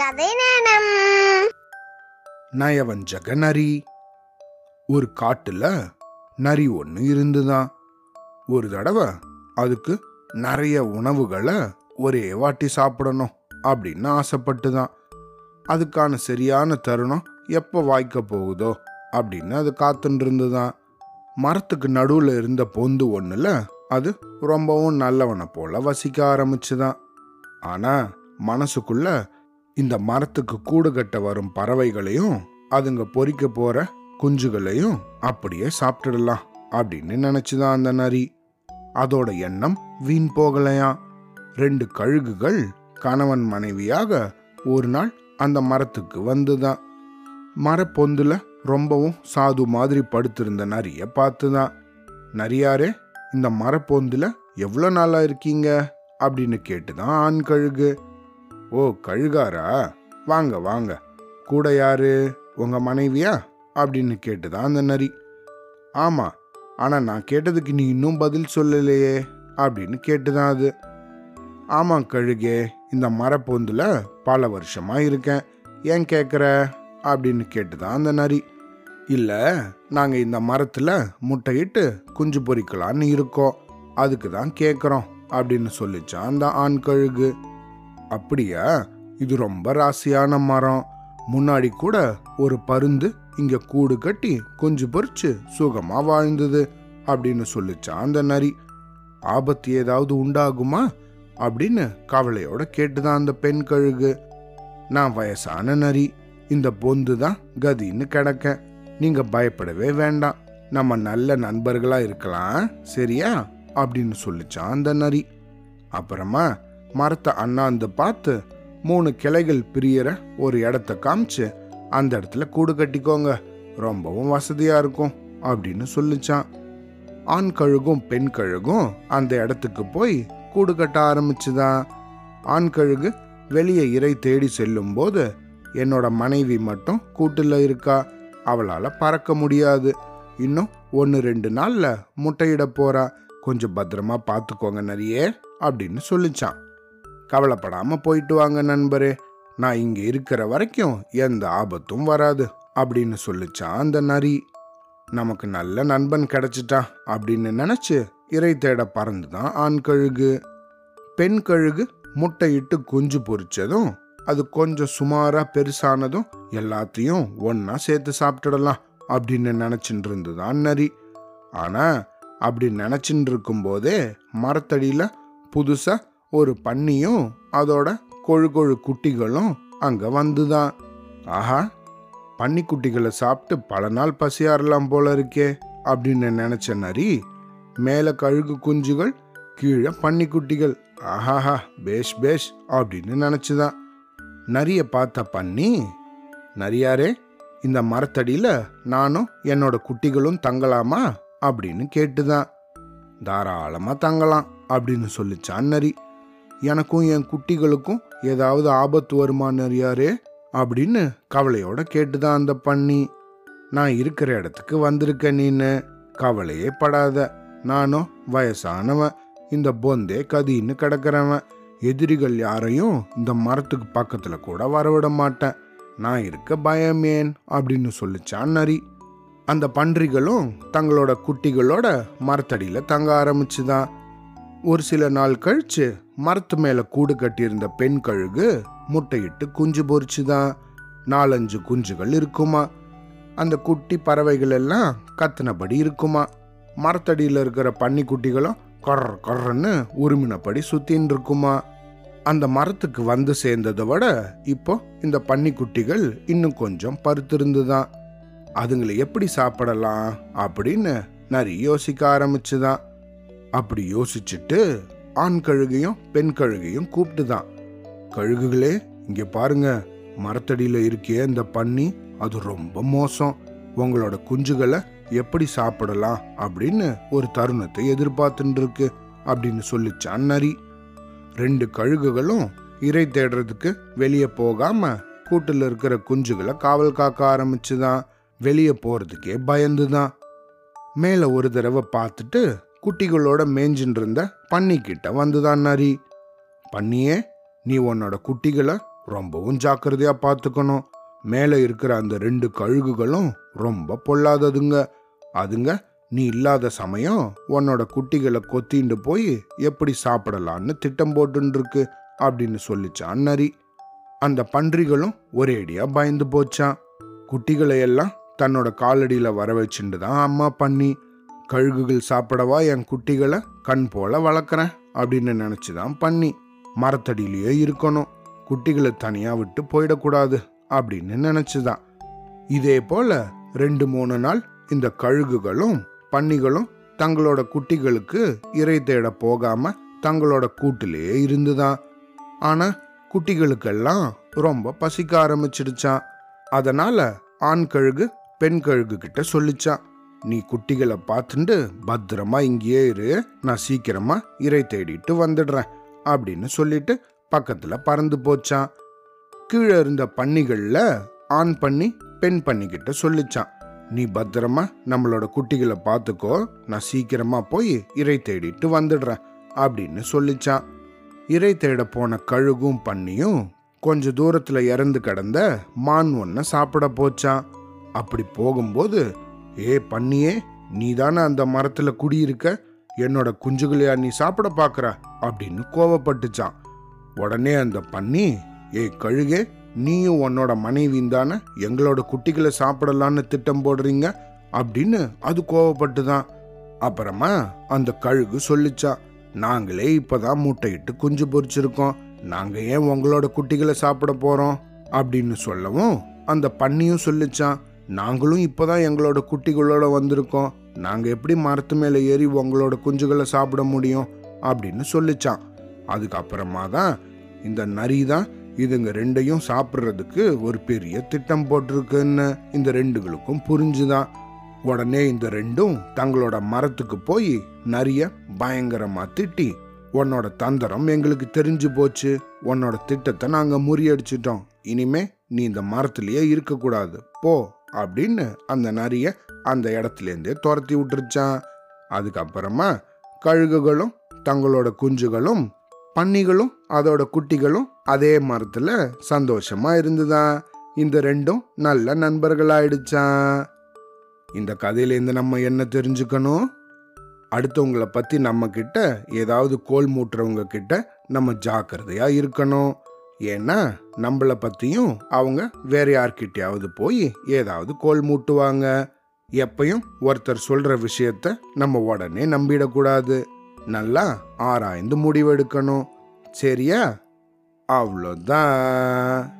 கதை நேரம் நயவஞ்சக நரி ஒரு காட்டுல நரி ஒன்று இருந்துதான் ஒரு தடவை அதுக்கு நிறைய உணவுகளை ஒரே வாட்டி சாப்பிடணும் அப்படின்னு ஆசைப்பட்டுதான் அதுக்கான சரியான தருணம் எப்போ வாய்க்க போகுதோ அப்படின்னு அது காத்துட்டு இருந்துதான் மரத்துக்கு நடுவில் இருந்த பொந்து ஒன்றுல அது ரொம்பவும் நல்லவனை போல வசிக்க ஆரம்பிச்சுதான் ஆனால் மனசுக்குள்ள இந்த மரத்துக்கு கூடு கட்ட வரும் பறவைகளையும் அதுங்க பொறிக்க போற குஞ்சுகளையும் அப்படியே சாப்பிட்டுடலாம் அப்படின்னு நினைச்சுதான் அந்த நரி. அதோட எண்ணம் வீண் போகலையா? ரெண்டு கழுகுகள் கணவன் மனைவியாக ஒரு நாள் அந்த மரத்துக்கு வந்துதான். மரப்பொந்துல ரொம்பவும் சாது மாதிரி படுத்திருந்த நரிய பார்த்துதான். நரியாரே இந்த மரப்பொந்துல எவ்வளோ நாளா இருக்கீங்க? அப்படின்னு கேட்டுதான் ஆண் கழுகு. ஓ கழுகாரா? வாங்க வாங்க. கூட யாரு? உங்க மனைவியா? அப்படின்னு கேட்டுதான் அந்த நரி. ஆமா ஆனா நான் கேட்டதுக்கு நீ இன்னும் பதில் சொல்லலையே அப்படின்னு கேட்டுதான் அது. ஆமா கழுகே இந்த மரப்பொந்துல பல வருஷமா இருக்கேன். ஏன் கேட்குற அப்படின்னு கேட்டுதான் அந்த நரி. இல்ல நாங்க இந்த மரத்துல முட்டையிட்டு குஞ்சு பொரிக்கலான்னு இருக்கோம். அதுக்கு தான் கேட்குறோம் அப்படின்னு சொல்லிச்சான் அந்த ஆண் கழுகு. அப்படியா? இது ரொம்ப ராசியான மரம். முன்னாடி கூட ஒரு பருந்து இங்க கூடு கட்டி குஞ்சு பொறிச்சு சுகமா வாழ்ந்தது அப்படின்னு சொல்லிச்சான் அந்த நரி. ஆபத்து ஏதாவது உண்டாகுமா? அப்படின்னு கவலையோட கேட்டுதான் அந்த பெண் கழுகு. நான் வயசான நரி. இந்த பொந்து தான் கதின்னு கிடக்க. நீங்க பயப்படவே வேண்டாம். நம்ம நல்ல நண்பர்களா இருக்கலாம் சரியா? அப்படின்னு சொல்லிச்சான் அந்த நரி. அப்புறமா மரத்தை அண்ணாந்து பார்த்து மூணு கிளைகள் பிரியற ஒரு இடத்த காமிச்சு அந்த இடத்துல கூடு கட்டிக்கோங்க. ரொம்பவும் வசதியா இருக்கும் அப்படின்னு சொல்லிச்சான். ஆண் கழுகும் பெண் கழுகும் அந்த இடத்துக்கு போய் கூடு கட்ட ஆரம்பிச்சுதான். ஆண் கழுகு வெளியே இறை தேடி செல்லும்போது என்னோட மனைவி மட்டும் கூட்டில் இருக்கா. அவளால் பறக்க முடியாது. இன்னும் ஒன்று ரெண்டு நாளில் முட்டையிட போறா. கொஞ்சம் பத்திரமா பார்த்துக்கோங்க நிறைய அப்படின்னு சொல்லிச்சான். கவலைப்படாம போயிட்டு வாங்க நண்பரே. நான் இங்க இருக்கிற வரைக்கும் எந்த ஆபத்தும் வராது அப்படின்னு சொல்லிச்சான் அந்த நரி. நமக்கு நல்ல நண்பன் கிடைச்சிட்டா அப்படின்னு நினைச்சு இறை தேட பறந்துதான் ஆண் கழுகு. பெண் கழுகு முட்டையிட்டு குஞ்சு பொரிச்சதும் அது கொஞ்சம் சுமாரா பெருசானதும் எல்லாத்தையும் ஒன்னா சேர்த்து சாப்பிட்டுடலாம் அப்படின்னு நினைச்சிட்டு இருந்துதான் நரி. ஆனா அப்படி நினைச்சிட்டு இருக்கும் போதே மரத்தடியில புதுசா ஒரு பன்னியும் அதோட கொழு கொழு குட்டிகளும் அங்க வந்துதான். ஆஹா பன்னிக்குட்டிகளை சாப்பிட்டு பல நாள் பசியாறலாம் போல இருக்கே அப்படின்னு நினைச்ச நரி மேல கழுகு குஞ்சுகள் கீழே பன்னிக்குட்டிகள் ஆஹாஹா பேஷ் பேஷ் அப்படின்னு நினைச்சுதான். நரிய பார்த்த பன்னி நரியாரே இந்த மரத்தடியில நானும் என்னோட குட்டிகளும் தங்கலாமா அப்படின்னு கேட்டுதான். தாராளமா தங்கலாம் அப்படின்னு சொல்லிச்சான் நரி. எனக்கும் என் குட்டிகளுக்கும் ஏதாவது ஆபத்து வருமா நரியாரே அப்படின்னு கவலையோட கேட்டுதான் அந்த பண்ணி நான் இருக்கிற இடத்துக்கு வந்திருக்க நீன்னு கவலையே படாத. நானும் வயசானவன். இந்த பொந்தே கதின்னு கிடக்கிறவன். எதிரிகள் யாரையும் இந்த மரத்துக்கு பக்கத்துல கூட வரவிட மாட்டேன். நான் இருக்க பயம் ஏன்? அப்படின்னு சொல்லிச்சான் நரி. அந்த பன்றிகளும் தங்களோட குட்டிகளோட மரத்தடியில தங்க ஆரம்பிச்சுதான். ஒரு சில நாள் கழிச்சு மரத்து மேல கூடு கட்டியிருந்த பெண் கழுகு முட்டையிட்டு குஞ்சு பொறிச்சுதான் நாலஞ்சு குஞ்சுகள் இருக்குமா? அந்த குட்டி பறவைகள் எல்லாம் கத்தினபடி இருக்குமா? மரத்தடியில் இருக்கிற பன்னிக்குட்டிகளும் கொர்ற கொர்ன்னு உருமினபடி சுத்தின்னு இருக்குமா அந்த மரத்துக்கு வந்து சேர்ந்ததை விட இப்போ இந்த பன்னிக்குட்டிகள் இன்னும் கொஞ்சம் பருத்திருந்துதான் அதுங்களை எப்படி சாப்பிடலாம் அப்படின்னு நிறைய யோசிக்க ஆரம்பிச்சுதான் அப்படி யோசிச்சுட்டு ஆண் கழுகையும் பெண் கழுகையும் கூப்பிட்டு தான் கழுகுகளே இங்கே பாருங்க மரத்தடியில் இருக்கே இந்த பன்னி அது ரொம்ப மோசம். உங்களோட குஞ்சுகளை எப்படி சாப்பிடலாம் அப்படின்னு ஒரு தருணத்தை எதிர்பார்த்துட்டு இருக்கு அப்படின்னு சொல்லிச்சான் நரி. ரெண்டு கழுகுகளும் இறை தேடுறதுக்கு வெளியே போகாம கூட்டில் இருக்கிற குஞ்சுகளை காவல் காக்க ஆரம்பிச்சுதான். வெளியே போறதுக்கே பயந்துதான். மேல ஒரு தடவை பார்த்துட்டு குட்டிகளோட மேய்ஞ்சின்னு இருந்த பன்னிக்கிட்ட வந்துதான் நரி. பன்னியே நீ உன்னோட குட்டிகளை ரொம்பவும் ஜாக்கிரதையா பார்த்துக்கணும் மேலே இருக்கிற அந்த ரெண்டு கழுகுகளும் ரொம்ப பொல்லாததுங்க. அதுங்க நீ இல்லாத சமயம் உன்னோட குட்டிகளை கொத்திண்டு போய் எப்படி சாப்பிடலான்னு திட்டம் போட்டுருக்கு அப்படின்னு சொல்லிச்சான் நரி. அந்த பன்றிகளும் ஒரேடியா பயந்து போச்சான். குட்டிகளை எல்லாம் தன்னோட காலடியில் வர வச்சுட்டு தான் அம்மா பண்ணி கழுகுகள் சாப்பிடவா என் குட்டிகளை கண் போல வளர்க்குறேன் அப்படின்னு நினைச்சுதான் பண்ணி மரத்தடியிலேயே இருக்கணும். குட்டிகளை தனியாக விட்டு போயிடக்கூடாது அப்படின்னு நினச்சிதான். இதே போல் ரெண்டு மூணு நாள் இந்த கழுகுகளும் பன்னிகளும் தங்களோட குட்டிகளுக்கு இறை தேட போகாம தங்களோட கூட்டிலேயே இருந்துதான். ஆனா குட்டிகளுக்கெல்லாம் ரொம்ப பசிக்க ஆரம்பிச்சிடுச்சான் அதனால ஆண் கழுகு பெண் கழுகு கிட்ட சொல்லிச்சான் நீ குட்டிகளை பார்த்துட்டு பத்திரமா இங்கேயே இரு. நான் சீக்கிரமா இறை தேடிட்டு வந்துடுறேன் அப்படின்னு சொல்லிட்டு பக்கத்துல பறந்து போச்சான். கீழே இருந்த பன்னிகளில் ஆண் பண்ணி பெண் பண்ணிக்கிட்ட சொல்லிச்சான். நீ பத்திரமா நம்மளோட குட்டிகளை பார்த்துக்கோ. நான் சீக்கிரமா போய் இறை தேடிட்டு வந்துடுறேன் அப்படின்னு சொல்லிச்சான். இறை தேட போன கழுகும் பண்ணியும் கொஞ்ச தூரத்துல இறந்து கிடந்த மான் ஒன்ன சாப்பிட போச்சான். அப்படி போகும்போது ஏ பன்னியே நீ தானே அந்த மரத்துல குடியிருக்க? என்னோட குஞ்சுகளையா நீ சாப்பிட பாக்குற அப்படின்னு கோவப்பட்டுச்சான். உடனே அந்த பன்னி ஏ கழுகே நீயும் உன்னோட மனைவியும் தானே எங்களோட குட்டிகளை சாப்பிடலான்னு திட்டம் போடுறீங்க? அப்படின்னு அது கோவப்பட்டுதான். அப்புறமா அந்த கழுகு சொல்லிச்சா நாங்களே இப்பதான் முட்டையிட்டு குஞ்சு பொறிச்சிருக்கோம் நாங்க ஏன் உங்களோட குட்டிகளை சாப்பிட போறோம்? அப்படின்னு சொல்லவும் அந்த பன்னியும் சொல்லிச்சான். நாங்களும் இப்போ தான் எங்களோட குட்டிகளோட வந்திருக்கோம். நாங்கள் எப்படி மரத்து மேலே ஏறி உங்களோட குஞ்சுகளை சாப்பிட முடியும்? அப்படின்னு சொல்லிச்சான். அதுக்கப்புறமா தான் இந்த நரி தான் இதுங்க ரெண்டையும் சாப்பிட்றதுக்கு ஒரு பெரிய திட்டம் போட்டிருக்குன்னு இந்த ரெண்டுகளுக்கும் புரிஞ்சுதான். உடனே இந்த ரெண்டும் தங்களோட மரத்துக்கு போய் நரிய பயங்கரமா திட்டி உன்னோட தந்திரம் எங்களுக்கு தெரிஞ்சு போச்சு. உன்னோட திட்டத்தை நாங்கள் முறியடிச்சிட்டோம். இனிமே நீ இந்த மரத்திலேயே இருக்கக்கூடாது. போ. அப்படின்னு அந்த நரிய அந்த இடத்துலேருந்தே துரத்தி விட்டுருச்சான். அதுக்கப்புறமா கழுகுகளும் தங்களோட குஞ்சுகளும் பன்னிகளும் அதோட குட்டிகளும் அதே மரத்தில் சந்தோஷமா இருந்துதான். இந்த ரெண்டும் நல்ல நண்பர்களாயிடுச்சான். இந்த கதையிலேருந்து நம்ம என்ன தெரிஞ்சுக்கணும்? அடுத்தவங்களை பத்தி நம்ம கிட்ட ஏதாவது கோல் மூட்டுறவங்க கிட்ட நம்ம ஜாக்கிரதையா இருக்கணும். ஏன்னா நம்மள பற்றியும் அவங்க வேற யார்கிட்டயாவது போய் ஏதாவது கோல் மூட்டுவாங்க. எப்பையும் ஒருத்தர் சொல்ற விஷயத்த நம்ம உடனே நம்பிடக்கூடாது. நல்லா ஆராய்ந்து முடிவெடுக்கணும். சரியா? அவ்வளோதான்.